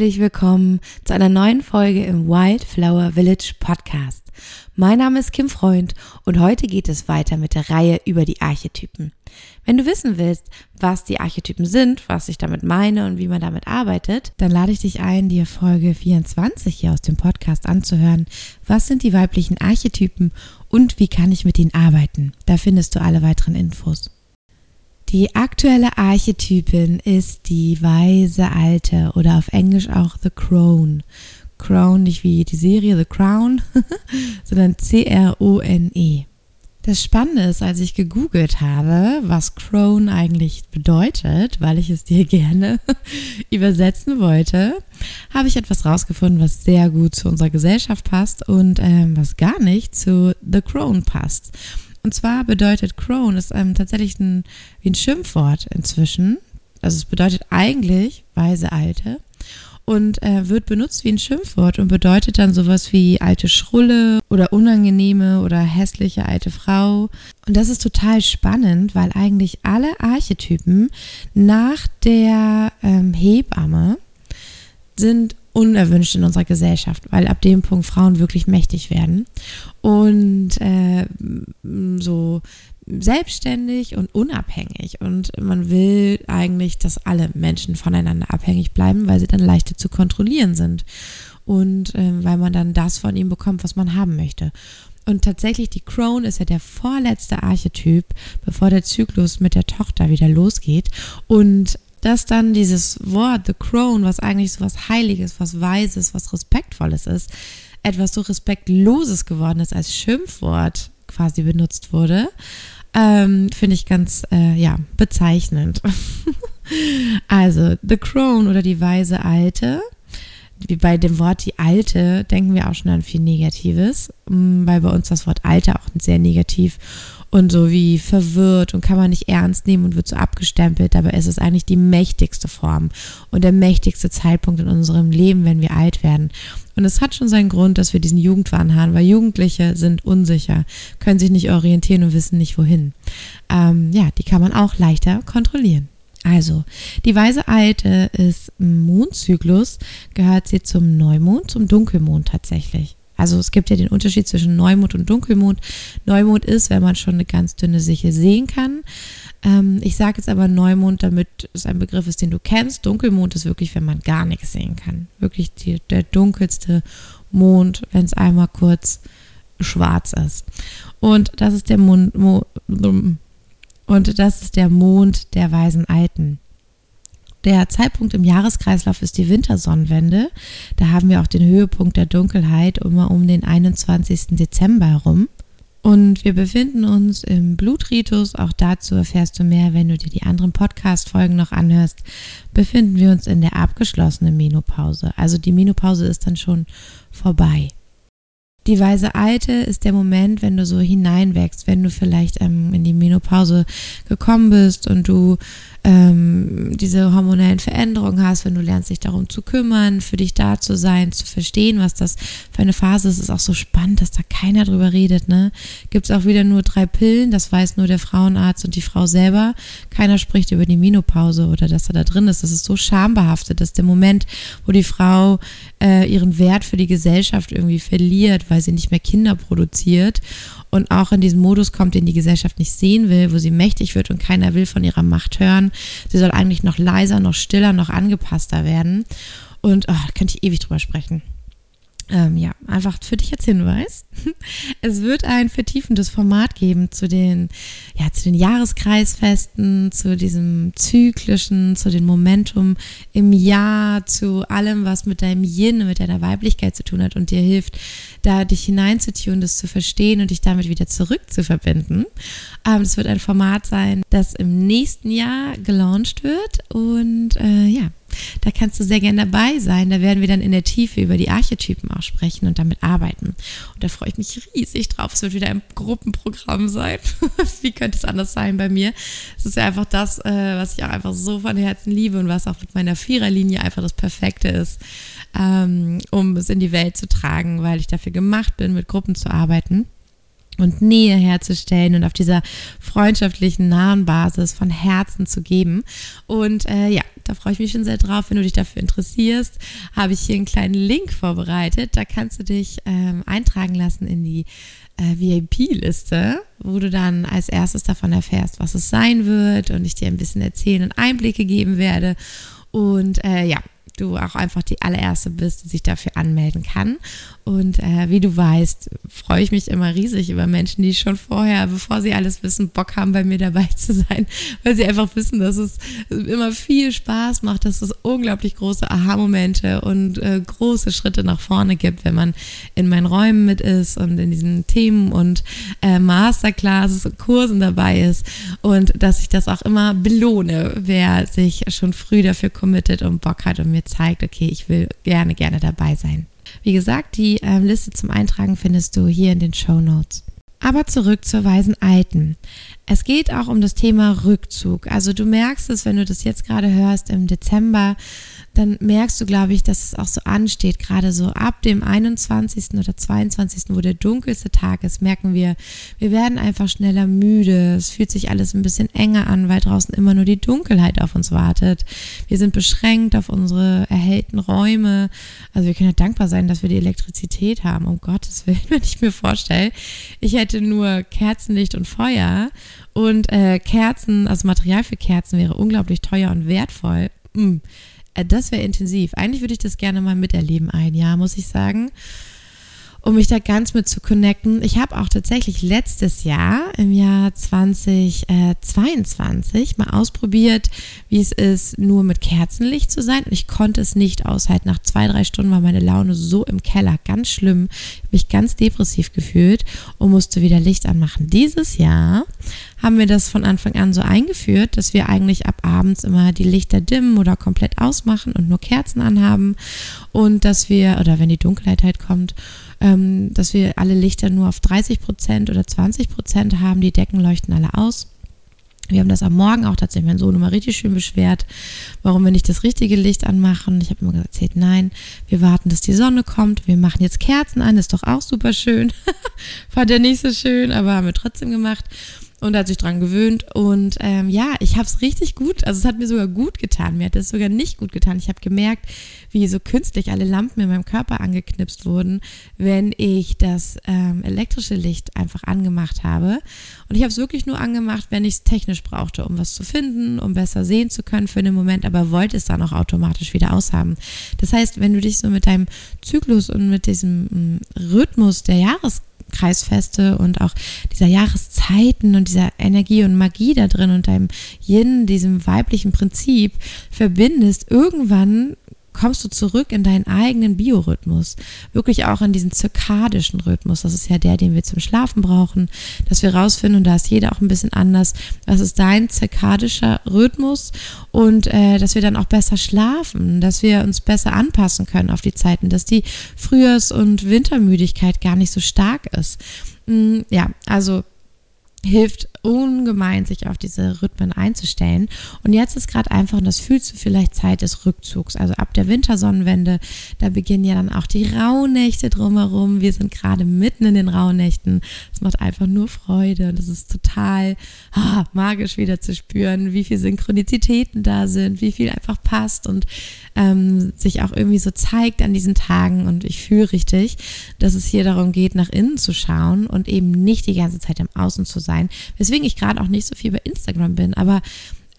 herzlich willkommen zu einer neuen Folge im Wildflower Village Podcast. Mein Name ist Kim Freund und heute geht es weiter mit der Reihe über die Archetypen. Wenn du wissen willst, was die Archetypen sind, was ich damit meine und wie man damit arbeitet, dann lade ich dich ein, dir Folge 24 hier aus dem Podcast anzuhören. Was sind die weiblichen Archetypen und wie kann ich mit ihnen arbeiten? Da findest du alle weiteren Infos. Die aktuelle Archetypin ist die weise Alte oder auf Englisch auch The Crone. Crown nicht wie die Serie The Crown, sondern C-R-O-N-E. Das Spannende ist, als ich gegoogelt habe, was Crown eigentlich bedeutet, weil ich es dir gerne übersetzen wollte, habe ich etwas rausgefunden, was sehr gut zu unserer Gesellschaft passt und ähm, was gar nicht zu The Crown passt. Und zwar bedeutet Crone ist ähm, tatsächlich ein, wie ein Schimpfwort inzwischen. Also es bedeutet eigentlich weise Alte und äh, wird benutzt wie ein Schimpfwort und bedeutet dann sowas wie alte Schrulle oder unangenehme oder hässliche alte Frau. Und das ist total spannend, weil eigentlich alle Archetypen nach der ähm, Hebamme sind unerwünscht in unserer Gesellschaft, weil ab dem Punkt Frauen wirklich mächtig werden und äh, so selbstständig und unabhängig. Und man will eigentlich, dass alle Menschen voneinander abhängig bleiben, weil sie dann leichter zu kontrollieren sind und äh, weil man dann das von ihm bekommt, was man haben möchte. Und tatsächlich, die Crone ist ja der vorletzte Archetyp, bevor der Zyklus mit der Tochter wieder losgeht. Und dass dann dieses Wort, the Crone, was eigentlich so was Heiliges, was Weises, was Respektvolles ist, etwas so Respektloses geworden ist, als Schimpfwort quasi benutzt wurde, ähm, finde ich ganz, äh, ja, bezeichnend. also, the Crone oder die weise Alte. Wie bei dem Wort die Alte denken wir auch schon an viel Negatives, mm, weil bei uns das Wort Alte auch sehr negativ und so wie verwirrt und kann man nicht ernst nehmen und wird so abgestempelt. Dabei ist es eigentlich die mächtigste Form und der mächtigste Zeitpunkt in unserem Leben, wenn wir alt werden. Und es hat schon seinen Grund, dass wir diesen Jugendwahn haben, weil Jugendliche sind unsicher, können sich nicht orientieren und wissen nicht wohin. Ähm, ja, die kann man auch leichter kontrollieren. Also, die weise Alte ist Mondzyklus, gehört sie zum Neumond, zum Dunkelmond tatsächlich. Also es gibt ja den Unterschied zwischen Neumond und Dunkelmond. Neumond ist, wenn man schon eine ganz dünne Sichel sehen kann. Ähm, ich sage jetzt aber Neumond, damit es ein Begriff ist, den du kennst. Dunkelmond ist wirklich, wenn man gar nichts sehen kann. Wirklich die, der dunkelste Mond, wenn es einmal kurz schwarz ist. Und das ist der Mond, Mo, und das ist der Mond der weisen Alten. Der Zeitpunkt im Jahreskreislauf ist die Wintersonnenwende. Da haben wir auch den Höhepunkt der Dunkelheit immer um den 21. Dezember herum. Und wir befinden uns im Blutritus. Auch dazu erfährst du mehr, wenn du dir die anderen Podcast-Folgen noch anhörst. Befinden wir uns in der abgeschlossenen Menopause. Also die Menopause ist dann schon vorbei. Die weise Alte ist der Moment, wenn du so hineinwächst, wenn du vielleicht ähm, in die Menopause gekommen bist und du ähm, diese hormonellen Veränderungen hast, wenn du lernst, dich darum zu kümmern, für dich da zu sein, zu verstehen, was das für eine Phase ist, ist auch so spannend, dass da keiner drüber redet. Ne? Gibt es auch wieder nur drei Pillen, das weiß nur der Frauenarzt und die Frau selber. Keiner spricht über die Menopause oder dass er da drin ist. Das ist so schambehaftet, dass der Moment, wo die Frau äh, ihren Wert für die Gesellschaft irgendwie verliert, weil sie nicht mehr Kinder produziert und auch in diesen Modus kommt, den die Gesellschaft nicht sehen will, wo sie mächtig wird und keiner will von ihrer Macht hören. Sie soll eigentlich noch leiser, noch stiller, noch angepasster werden. Und oh, da könnte ich ewig drüber sprechen. Ähm, ja, einfach für dich als Hinweis. Es wird ein vertiefendes Format geben zu den, ja, zu den Jahreskreisfesten, zu diesem zyklischen, zu dem Momentum im Jahr, zu allem, was mit deinem Yin, mit deiner Weiblichkeit zu tun hat und dir hilft, da dich hineinzutun, das zu verstehen und dich damit wieder zurück zu verbinden. Ähm, das wird ein Format sein, das im nächsten Jahr gelauncht wird und äh, ja, da kannst du sehr gerne dabei sein. Da werden wir dann in der Tiefe über die Archetypen auch sprechen und damit arbeiten. Und da freue ich mich riesig drauf. Es wird wieder ein Gruppenprogramm sein. Wie könnte es anders sein bei mir? Es ist ja einfach das, äh, was ich auch einfach so von Herzen liebe und was auch mit meiner Viererlinie einfach das Perfekte ist, ähm, um es in die Welt zu tragen, weil ich dafür gemacht bin, mit Gruppen zu arbeiten. Und Nähe herzustellen und auf dieser freundschaftlichen, nahen Basis von Herzen zu geben. Und äh, ja, da freue ich mich schon sehr drauf. Wenn du dich dafür interessierst, habe ich hier einen kleinen Link vorbereitet. Da kannst du dich ähm, eintragen lassen in die äh, VIP-Liste, wo du dann als erstes davon erfährst, was es sein wird und ich dir ein bisschen erzählen und Einblicke geben werde. Und äh, ja, du auch einfach die allererste bist, die sich dafür anmelden kann. Und äh, wie du weißt, freue ich mich immer riesig über Menschen, die schon vorher, bevor sie alles wissen, Bock haben, bei mir dabei zu sein, weil sie einfach wissen, dass es immer viel Spaß macht, dass es unglaublich große Aha-Momente und äh, große Schritte nach vorne gibt, wenn man in meinen Räumen mit ist und in diesen Themen und äh, Masterclasses und Kursen dabei ist und dass ich das auch immer belohne, wer sich schon früh dafür committet und Bock hat und mir zeigt, okay, ich will gerne, gerne dabei sein. Wie gesagt, die ähm, Liste zum Eintragen findest du hier in den Show Notes. Aber zurück zur weisen Alten. Es geht auch um das Thema Rückzug. Also du merkst es, wenn du das jetzt gerade hörst im Dezember, dann merkst du, glaube ich, dass es auch so ansteht. Gerade so ab dem 21. oder 22., wo der dunkelste Tag ist, merken wir, wir werden einfach schneller müde. Es fühlt sich alles ein bisschen enger an, weil draußen immer nur die Dunkelheit auf uns wartet. Wir sind beschränkt auf unsere erhellten Räume. Also wir können ja dankbar sein, dass wir die Elektrizität haben. Um Gottes Willen, wenn ich mir vorstelle, ich hätte nur Kerzenlicht und Feuer und äh, Kerzen, also Material für Kerzen wäre unglaublich teuer und wertvoll. Mm das wäre intensiv. Eigentlich würde ich das gerne mal miterleben, ein Jahr, muss ich sagen um mich da ganz mit zu connecten. Ich habe auch tatsächlich letztes Jahr, im Jahr 2022, mal ausprobiert, wie es ist, nur mit Kerzenlicht zu sein. Und ich konnte es nicht aushalten. Nach zwei, drei Stunden war meine Laune so im Keller, ganz schlimm. Ich habe mich ganz depressiv gefühlt und musste wieder Licht anmachen. Dieses Jahr haben wir das von Anfang an so eingeführt, dass wir eigentlich ab abends immer die Lichter dimmen oder komplett ausmachen und nur Kerzen anhaben und dass wir, oder wenn die Dunkelheit halt kommt, ähm, dass wir alle Lichter nur auf 30 Prozent oder 20 Prozent haben. Die Decken leuchten alle aus. Wir haben das am Morgen auch tatsächlich mein Sohn immer richtig schön beschwert, warum wir nicht das richtige Licht anmachen. Ich habe immer erzählt, nein, wir warten, dass die Sonne kommt. Wir machen jetzt Kerzen an, ist doch auch super schön. Fand er nicht so schön, aber haben wir trotzdem gemacht und hat sich dran gewöhnt. Und ähm, ja, ich habe es richtig gut, also es hat mir sogar gut getan. Mir hat es sogar nicht gut getan. Ich habe gemerkt, wie so künstlich alle Lampen in meinem Körper angeknipst wurden, wenn ich das ähm, elektrische Licht einfach angemacht habe. Und ich habe es wirklich nur angemacht, wenn ich es technisch brauchte, um was zu finden, um besser sehen zu können für den Moment, aber wollte es dann auch automatisch wieder aushaben. Das heißt, wenn du dich so mit deinem Zyklus und mit diesem mm, Rhythmus der Jahres Kreisfeste und auch dieser Jahreszeiten und dieser Energie und Magie da drin und deinem Yin, diesem weiblichen Prinzip verbindest, irgendwann kommst du zurück in deinen eigenen Biorhythmus, wirklich auch in diesen zirkadischen Rhythmus. Das ist ja der, den wir zum Schlafen brauchen, dass wir rausfinden, und da ist jeder auch ein bisschen anders, was ist dein zirkadischer Rhythmus und äh, dass wir dann auch besser schlafen, dass wir uns besser anpassen können auf die Zeiten, dass die Frühjahrs- und Wintermüdigkeit gar nicht so stark ist. Mm, ja, also hilft ungemein, sich auf diese Rhythmen einzustellen. Und jetzt ist gerade einfach, und das fühlst du vielleicht Zeit des Rückzugs. Also ab der Wintersonnenwende, da beginnen ja dann auch die Rauhnächte drumherum. Wir sind gerade mitten in den Rauhnächten. Es macht einfach nur Freude und es ist total ah, magisch wieder zu spüren, wie viel Synchronizitäten da sind, wie viel einfach passt und ähm, sich auch irgendwie so zeigt an diesen Tagen. Und ich fühle richtig, dass es hier darum geht, nach innen zu schauen und eben nicht die ganze Zeit im Außen zu sein. Weswegen ich gerade auch nicht so viel bei Instagram bin. Aber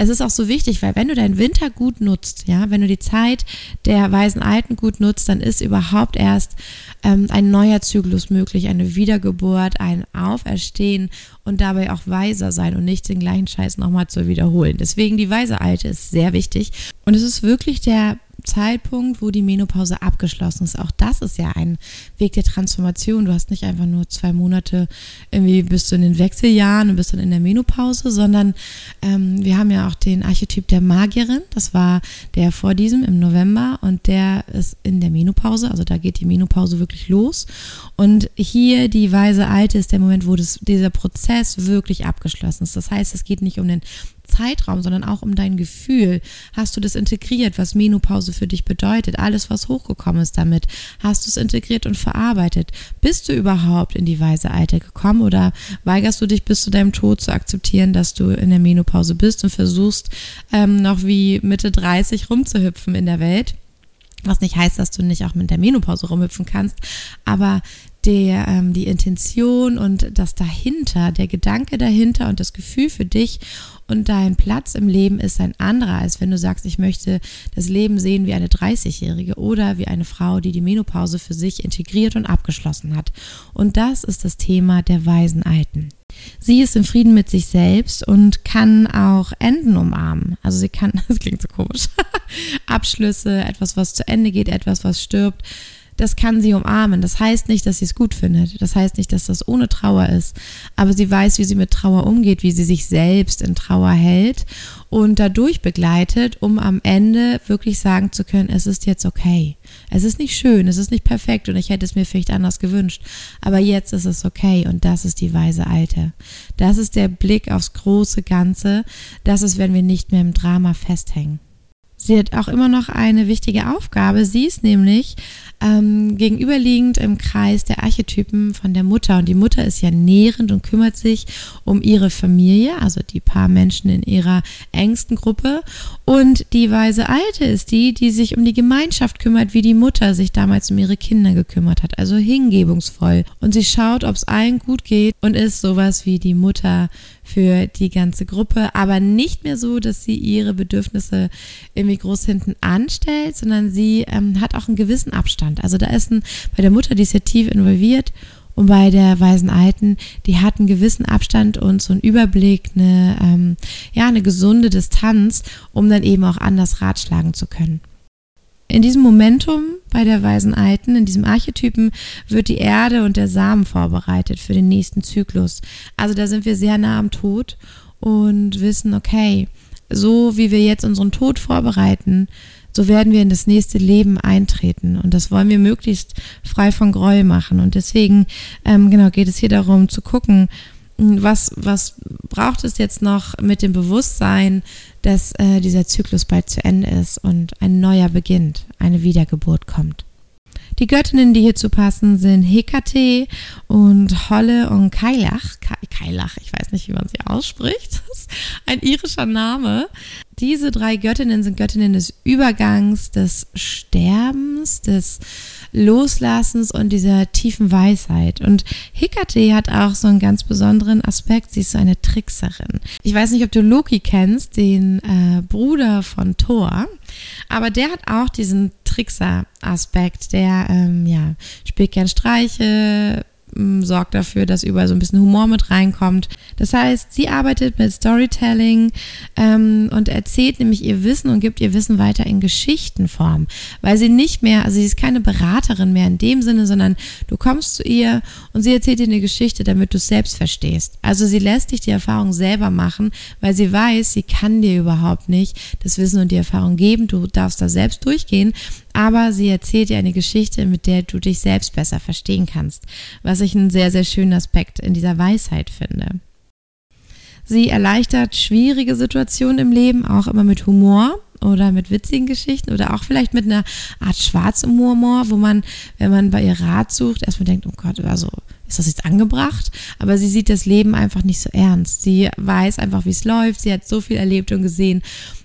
es ist auch so wichtig, weil wenn du deinen Winter gut nutzt, ja, wenn du die Zeit der weisen Alten gut nutzt, dann ist überhaupt erst ähm, ein neuer Zyklus möglich, eine Wiedergeburt, ein Auferstehen und dabei auch weiser sein und nicht den gleichen Scheiß nochmal zu wiederholen. Deswegen die weise Alte ist sehr wichtig und es ist wirklich der Zeitpunkt, wo die Menopause abgeschlossen ist. Auch das ist ja ein Weg der Transformation. Du hast nicht einfach nur zwei Monate, irgendwie bist du in den Wechseljahren und bist dann in der Menopause, sondern ähm, wir haben ja auch den Archetyp der Magierin. Das war der vor diesem im November und der ist in der Menopause also da geht die Menopause wirklich los. Und hier die weise Alte ist der Moment, wo das, dieser Prozess wirklich abgeschlossen ist. Das heißt, es geht nicht um den Zeitraum, sondern auch um dein Gefühl. Hast du das integriert, was Menopause für dich bedeutet? Alles, was hochgekommen ist damit. Hast du es integriert und verarbeitet? Bist du überhaupt in die weise Alte gekommen oder weigerst du dich bis zu deinem Tod zu akzeptieren, dass du in der Menopause bist und versuchst ähm, noch wie Mitte 30 rumzuhüpfen in der Welt? Was nicht heißt, dass du nicht auch mit der Menopause rumhüpfen kannst, aber der, ähm, die Intention und das dahinter, der Gedanke dahinter und das Gefühl für dich und dein Platz im Leben ist ein anderer, als wenn du sagst, ich möchte das Leben sehen wie eine 30-Jährige oder wie eine Frau, die die Menopause für sich integriert und abgeschlossen hat. Und das ist das Thema der weisen Alten. Sie ist im Frieden mit sich selbst und kann auch Enden umarmen. Also sie kann, das klingt so komisch, Abschlüsse, etwas, was zu Ende geht, etwas, was stirbt das kann sie umarmen. Das heißt nicht, dass sie es gut findet. Das heißt nicht, dass das ohne Trauer ist. Aber sie weiß, wie sie mit Trauer umgeht, wie sie sich selbst in Trauer hält und dadurch begleitet, um am Ende wirklich sagen zu können, es ist jetzt okay. Es ist nicht schön, es ist nicht perfekt und ich hätte es mir vielleicht anders gewünscht. Aber jetzt ist es okay und das ist die weise Alte. Das ist der Blick aufs große Ganze. Das ist, wenn wir nicht mehr im Drama festhängen. Sie hat auch immer noch eine wichtige Aufgabe. Sie ist nämlich ähm, gegenüberliegend im Kreis der Archetypen von der Mutter. Und die Mutter ist ja nährend und kümmert sich um ihre Familie, also die paar Menschen in ihrer engsten Gruppe. Und die weise Alte ist die, die sich um die Gemeinschaft kümmert, wie die Mutter sich damals um ihre Kinder gekümmert hat. Also hingebungsvoll. Und sie schaut, ob es allen gut geht und ist sowas wie die Mutter für die ganze Gruppe, aber nicht mehr so, dass sie ihre Bedürfnisse irgendwie groß hinten anstellt, sondern sie ähm, hat auch einen gewissen Abstand. Also da ist ein, bei der Mutter, die ist ja tief involviert und bei der weisen Alten, die hat einen gewissen Abstand und so einen Überblick, eine, ähm, ja, eine gesunde Distanz, um dann eben auch anders ratschlagen zu können. In diesem Momentum bei der weisen Alten, in diesem Archetypen, wird die Erde und der Samen vorbereitet für den nächsten Zyklus. Also da sind wir sehr nah am Tod und wissen, okay, so wie wir jetzt unseren Tod vorbereiten, so werden wir in das nächste Leben eintreten. Und das wollen wir möglichst frei von Gräuel machen. Und deswegen, ähm, genau, geht es hier darum zu gucken, was, was braucht es jetzt noch mit dem Bewusstsein, dass äh, dieser Zyklus bald zu Ende ist und ein neuer beginnt, eine Wiedergeburt kommt. Die Göttinnen, die hierzu passen, sind Hekate und Holle und Kailach. Kailach, ich weiß nicht, wie man sie ausspricht. Das ist ein irischer Name. Diese drei Göttinnen sind Göttinnen des Übergangs, des Sterbens, des Loslassens und dieser tiefen Weisheit. Und Hekate hat auch so einen ganz besonderen Aspekt. Sie ist so eine Trickserin. Ich weiß nicht, ob du Loki kennst, den äh, Bruder von Thor. Aber der hat auch diesen Trickser-Aspekt. Der ähm, ja, spielt gern Streiche, sorgt dafür, dass überall so ein bisschen Humor mit reinkommt. Das heißt, sie arbeitet mit Storytelling ähm, und erzählt nämlich ihr Wissen und gibt ihr Wissen weiter in Geschichtenform, weil sie nicht mehr, also sie ist keine Beraterin mehr in dem Sinne, sondern du kommst zu ihr und sie erzählt dir eine Geschichte, damit du es selbst verstehst. Also sie lässt dich die Erfahrung selber machen, weil sie weiß, sie kann dir überhaupt nicht das Wissen und die Erfahrung geben. Du darfst da selbst durchgehen, aber sie erzählt dir eine Geschichte, mit der du dich selbst besser verstehen kannst, was ich einen sehr, sehr schönen Aspekt in dieser Weisheit finde. Sie erleichtert schwierige Situationen im Leben auch immer mit Humor oder mit witzigen Geschichten oder auch vielleicht mit einer Art schwarzem Humor, wo man, wenn man bei ihr Rat sucht, erstmal denkt, oh Gott, also ist das jetzt angebracht? Aber sie sieht das Leben einfach nicht so ernst. Sie weiß einfach, wie es läuft. Sie hat so viel erlebt und gesehen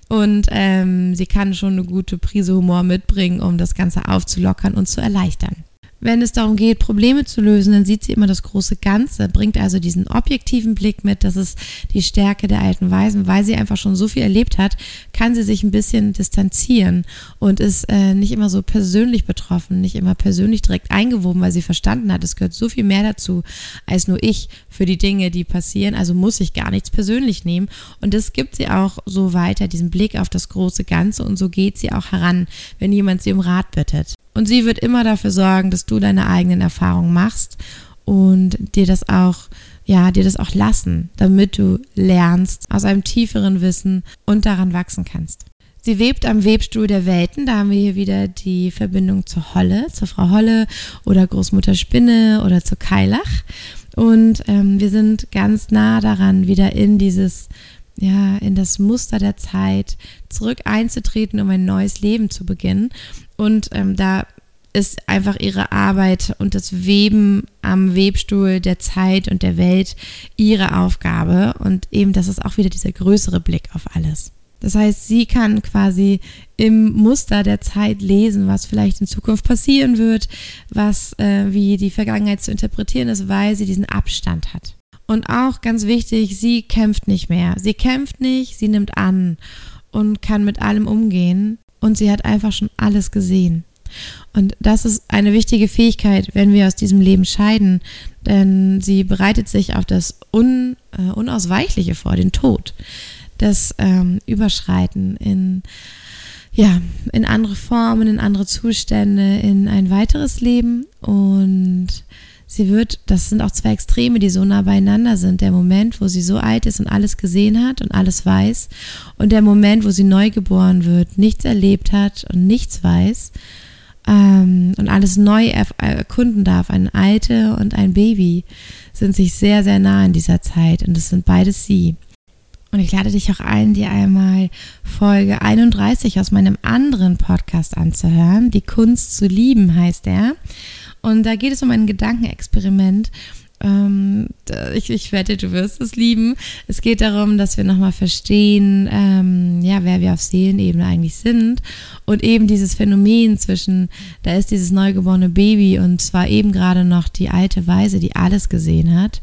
und ähm, sie kann schon eine gute Prise Humor mitbringen, um das Ganze aufzulockern und zu erleichtern. Wenn es darum geht, Probleme zu lösen, dann sieht sie immer das große Ganze, bringt also diesen objektiven Blick mit. Das ist die Stärke der alten Weisen. Weil sie einfach schon so viel erlebt hat, kann sie sich ein bisschen distanzieren und ist äh, nicht immer so persönlich betroffen, nicht immer persönlich direkt eingewoben, weil sie verstanden hat, es gehört so viel mehr dazu als nur ich für die Dinge, die passieren. Also muss ich gar nichts persönlich nehmen. Und das gibt sie auch so weiter, diesen Blick auf das große Ganze. Und so geht sie auch heran, wenn jemand sie um Rat bittet. Und sie wird immer dafür sorgen, dass du deine eigenen Erfahrungen machst und dir das auch, ja, dir das auch lassen, damit du lernst aus einem tieferen Wissen und daran wachsen kannst. Sie webt am Webstuhl der Welten. Da haben wir hier wieder die Verbindung zur Holle, zur Frau Holle oder Großmutter Spinne oder zu Kailach. Und ähm, wir sind ganz nah daran, wieder in dieses, ja, in das Muster der Zeit zurück einzutreten, um ein neues Leben zu beginnen. Und ähm, da ist einfach ihre Arbeit und das Weben am Webstuhl der Zeit und der Welt ihre Aufgabe. Und eben, das ist auch wieder dieser größere Blick auf alles. Das heißt, sie kann quasi im Muster der Zeit lesen, was vielleicht in Zukunft passieren wird, was äh, wie die Vergangenheit zu interpretieren ist, weil sie diesen Abstand hat. Und auch ganz wichtig, sie kämpft nicht mehr. Sie kämpft nicht, sie nimmt an und kann mit allem umgehen. Und sie hat einfach schon alles gesehen. Und das ist eine wichtige Fähigkeit, wenn wir aus diesem Leben scheiden, denn sie bereitet sich auf das Un, äh, Unausweichliche vor, den Tod das ähm, Überschreiten in ja, in andere Formen, in andere Zustände, in ein weiteres Leben. Und sie wird, das sind auch zwei Extreme, die so nah beieinander sind. Der Moment, wo sie so alt ist und alles gesehen hat und alles weiß. Und der Moment, wo sie neu geboren wird, nichts erlebt hat und nichts weiß. Ähm, und alles neu erkunden darf. Ein Alte und ein Baby sind sich sehr, sehr nah in dieser Zeit. Und das sind beides sie. Und ich lade dich auch ein, dir einmal Folge 31 aus meinem anderen Podcast anzuhören. Die Kunst zu lieben heißt er. Und da geht es um ein Gedankenexperiment. Ähm, ich, ich wette, du wirst es lieben. Es geht darum, dass wir nochmal verstehen, ähm, ja, wer wir auf Seelenebene eigentlich sind. Und eben dieses Phänomen zwischen, da ist dieses neugeborene Baby und zwar eben gerade noch die alte Weise, die alles gesehen hat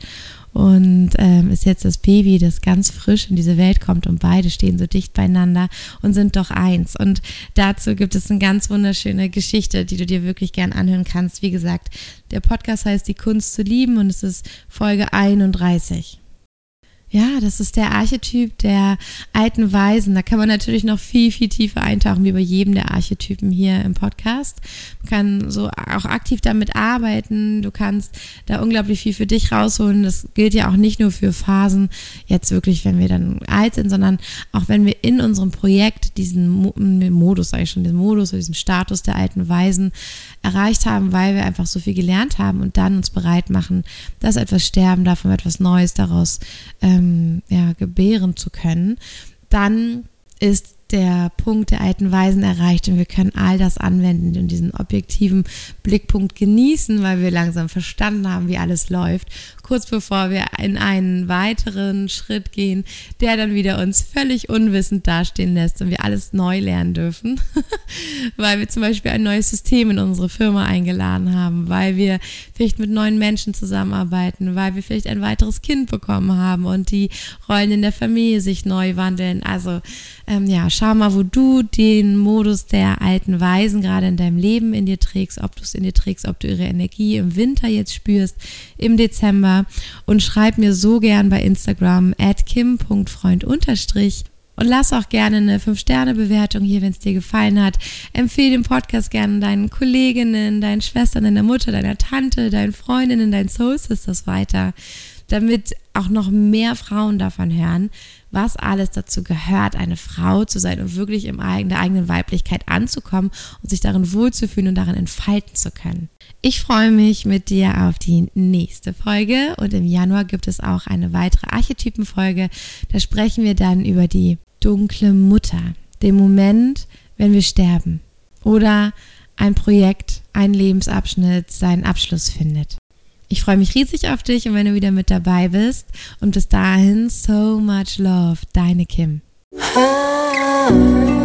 und ähm, ist jetzt das Baby, das ganz frisch in diese Welt kommt und beide stehen so dicht beieinander und sind doch eins. Und dazu gibt es eine ganz wunderschöne Geschichte, die du dir wirklich gern anhören kannst. Wie gesagt, der Podcast heißt Die Kunst zu lieben und es ist Folge 31. Ja, das ist der Archetyp der alten Weisen. Da kann man natürlich noch viel, viel tiefer eintauchen, wie bei jedem der Archetypen hier im Podcast. Man kann so auch aktiv damit arbeiten. Du kannst da unglaublich viel für dich rausholen. Das gilt ja auch nicht nur für Phasen, jetzt wirklich, wenn wir dann alt sind, sondern auch wenn wir in unserem Projekt diesen Modus, sage ich schon, diesen Modus oder diesen Status der alten Weisen erreicht haben, weil wir einfach so viel gelernt haben und dann uns bereit machen, dass etwas sterben darf, um etwas Neues daraus ähm, ja, gebären zu können, dann ist der Punkt der alten Weisen erreicht und wir können all das anwenden und diesen objektiven Blickpunkt genießen, weil wir langsam verstanden haben, wie alles läuft, kurz bevor wir in einen weiteren Schritt gehen, der dann wieder uns völlig unwissend dastehen lässt und wir alles neu lernen dürfen, weil wir zum Beispiel ein neues System in unsere Firma eingeladen haben, weil wir vielleicht mit neuen Menschen zusammenarbeiten, weil wir vielleicht ein weiteres Kind bekommen haben und die Rollen in der Familie sich neu wandeln. Also ähm, ja, schau mal, wo du den Modus der alten Weisen gerade in deinem Leben in dir trägst, ob du es in dir trägst, ob du ihre Energie im Winter jetzt spürst, im Dezember. Und schreib mir so gern bei Instagram at kim.freund und lass auch gerne eine 5-Sterne-Bewertung hier, wenn es dir gefallen hat. Empfehle den Podcast gerne deinen Kolleginnen, deinen Schwestern, deiner Mutter, deiner Tante, deinen Freundinnen, deinen Soul Sisters weiter, damit auch noch mehr Frauen davon hören, was alles dazu gehört, eine Frau zu sein und wirklich im eigenen, der eigenen Weiblichkeit anzukommen und sich darin wohlzufühlen und darin entfalten zu können. Ich freue mich mit dir auf die nächste Folge und im Januar gibt es auch eine weitere Archetypenfolge. Da sprechen wir dann über die dunkle Mutter, den Moment, wenn wir sterben oder ein Projekt, ein Lebensabschnitt seinen Abschluss findet. Ich freue mich riesig auf dich und wenn du wieder mit dabei bist. Und bis dahin, so much love, deine Kim. Ah.